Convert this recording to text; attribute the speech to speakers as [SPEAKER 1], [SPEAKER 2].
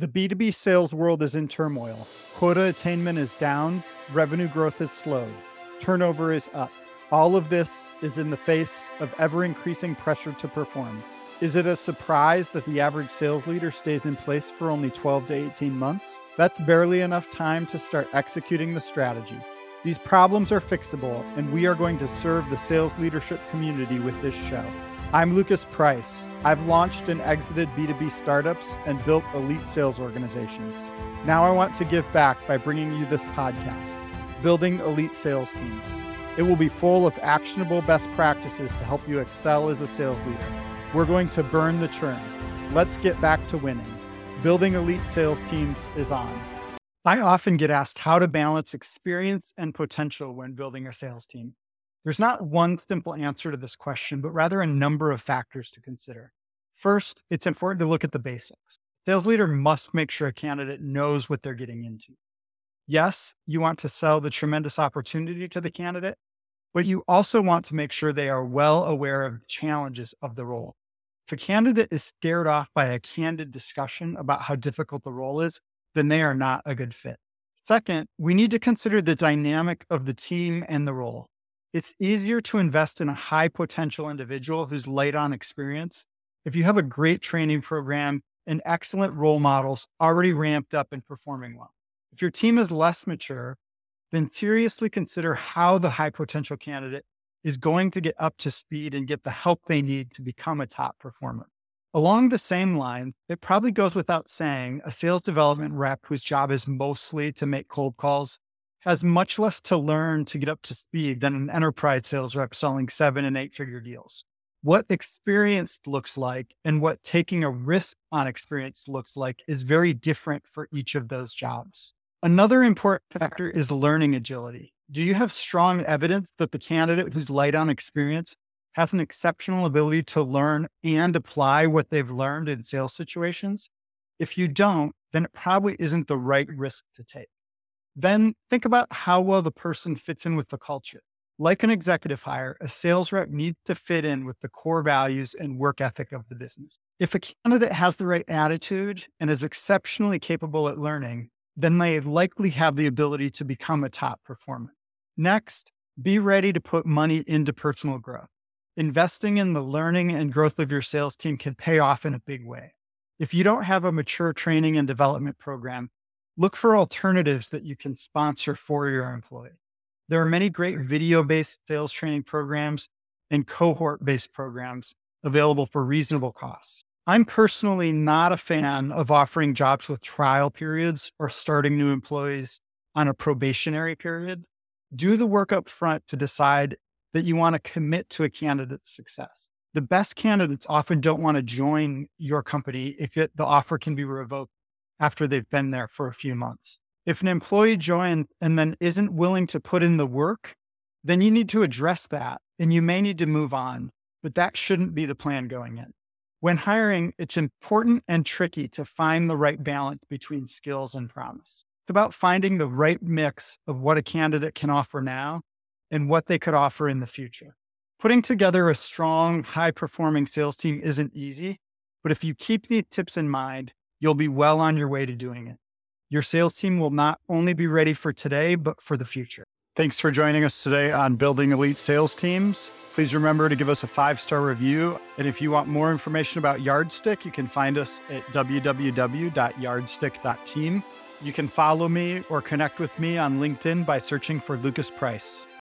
[SPEAKER 1] The B2B sales world is in turmoil. Quota attainment is down, revenue growth has slowed, turnover is up. All of this is in the face of ever increasing pressure to perform. Is it a surprise that the average sales leader stays in place for only 12 to 18 months? That's barely enough time to start executing the strategy. These problems are fixable, and we are going to serve the sales leadership community with this show. I'm Lucas Price. I've launched and exited B2B startups and built elite sales organizations. Now I want to give back by bringing you this podcast, Building Elite Sales Teams. It will be full of actionable best practices to help you excel as a sales leader. We're going to burn the churn. Let's get back to winning. Building elite sales teams is on. I often get asked how to balance experience and potential when building a sales team. There's not one simple answer to this question, but rather a number of factors to consider. First, it's important to look at the basics. Sales leader must make sure a candidate knows what they're getting into. Yes, you want to sell the tremendous opportunity to the candidate, but you also want to make sure they are well aware of the challenges of the role. If a candidate is scared off by a candid discussion about how difficult the role is, then they are not a good fit. Second, we need to consider the dynamic of the team and the role. It's easier to invest in a high potential individual who's light on experience if you have a great training program and excellent role models already ramped up and performing well. If your team is less mature, then seriously consider how the high potential candidate is going to get up to speed and get the help they need to become a top performer. Along the same lines, it probably goes without saying a sales development rep whose job is mostly to make cold calls has much less to learn to get up to speed than an enterprise sales rep selling seven and eight figure deals. What experience looks like and what taking a risk on experience looks like is very different for each of those jobs. Another important factor is learning agility. Do you have strong evidence that the candidate who's light on experience has an exceptional ability to learn and apply what they've learned in sales situations? If you don't, then it probably isn't the right risk to take. Then think about how well the person fits in with the culture. Like an executive hire, a sales rep needs to fit in with the core values and work ethic of the business. If a candidate has the right attitude and is exceptionally capable at learning, then they likely have the ability to become a top performer. Next, be ready to put money into personal growth. Investing in the learning and growth of your sales team can pay off in a big way. If you don't have a mature training and development program, look for alternatives that you can sponsor for your employee. There are many great video based sales training programs and cohort based programs available for reasonable costs. I'm personally not a fan of offering jobs with trial periods or starting new employees on a probationary period. Do the work up front to decide that you want to commit to a candidate's success. The best candidates often don't want to join your company if it, the offer can be revoked after they've been there for a few months. If an employee joins and then isn't willing to put in the work, then you need to address that and you may need to move on, but that shouldn't be the plan going in. When hiring, it's important and tricky to find the right balance between skills and promise. It's about finding the right mix of what a candidate can offer now and what they could offer in the future. Putting together a strong, high performing sales team isn't easy, but if you keep these tips in mind, you'll be well on your way to doing it. Your sales team will not only be ready for today, but for the future. Thanks for joining us today on Building Elite Sales Teams. Please remember to give us a five star review. And if you want more information about Yardstick, you can find us at www.yardstick.team. You can follow me or connect with me on LinkedIn by searching for Lucas Price.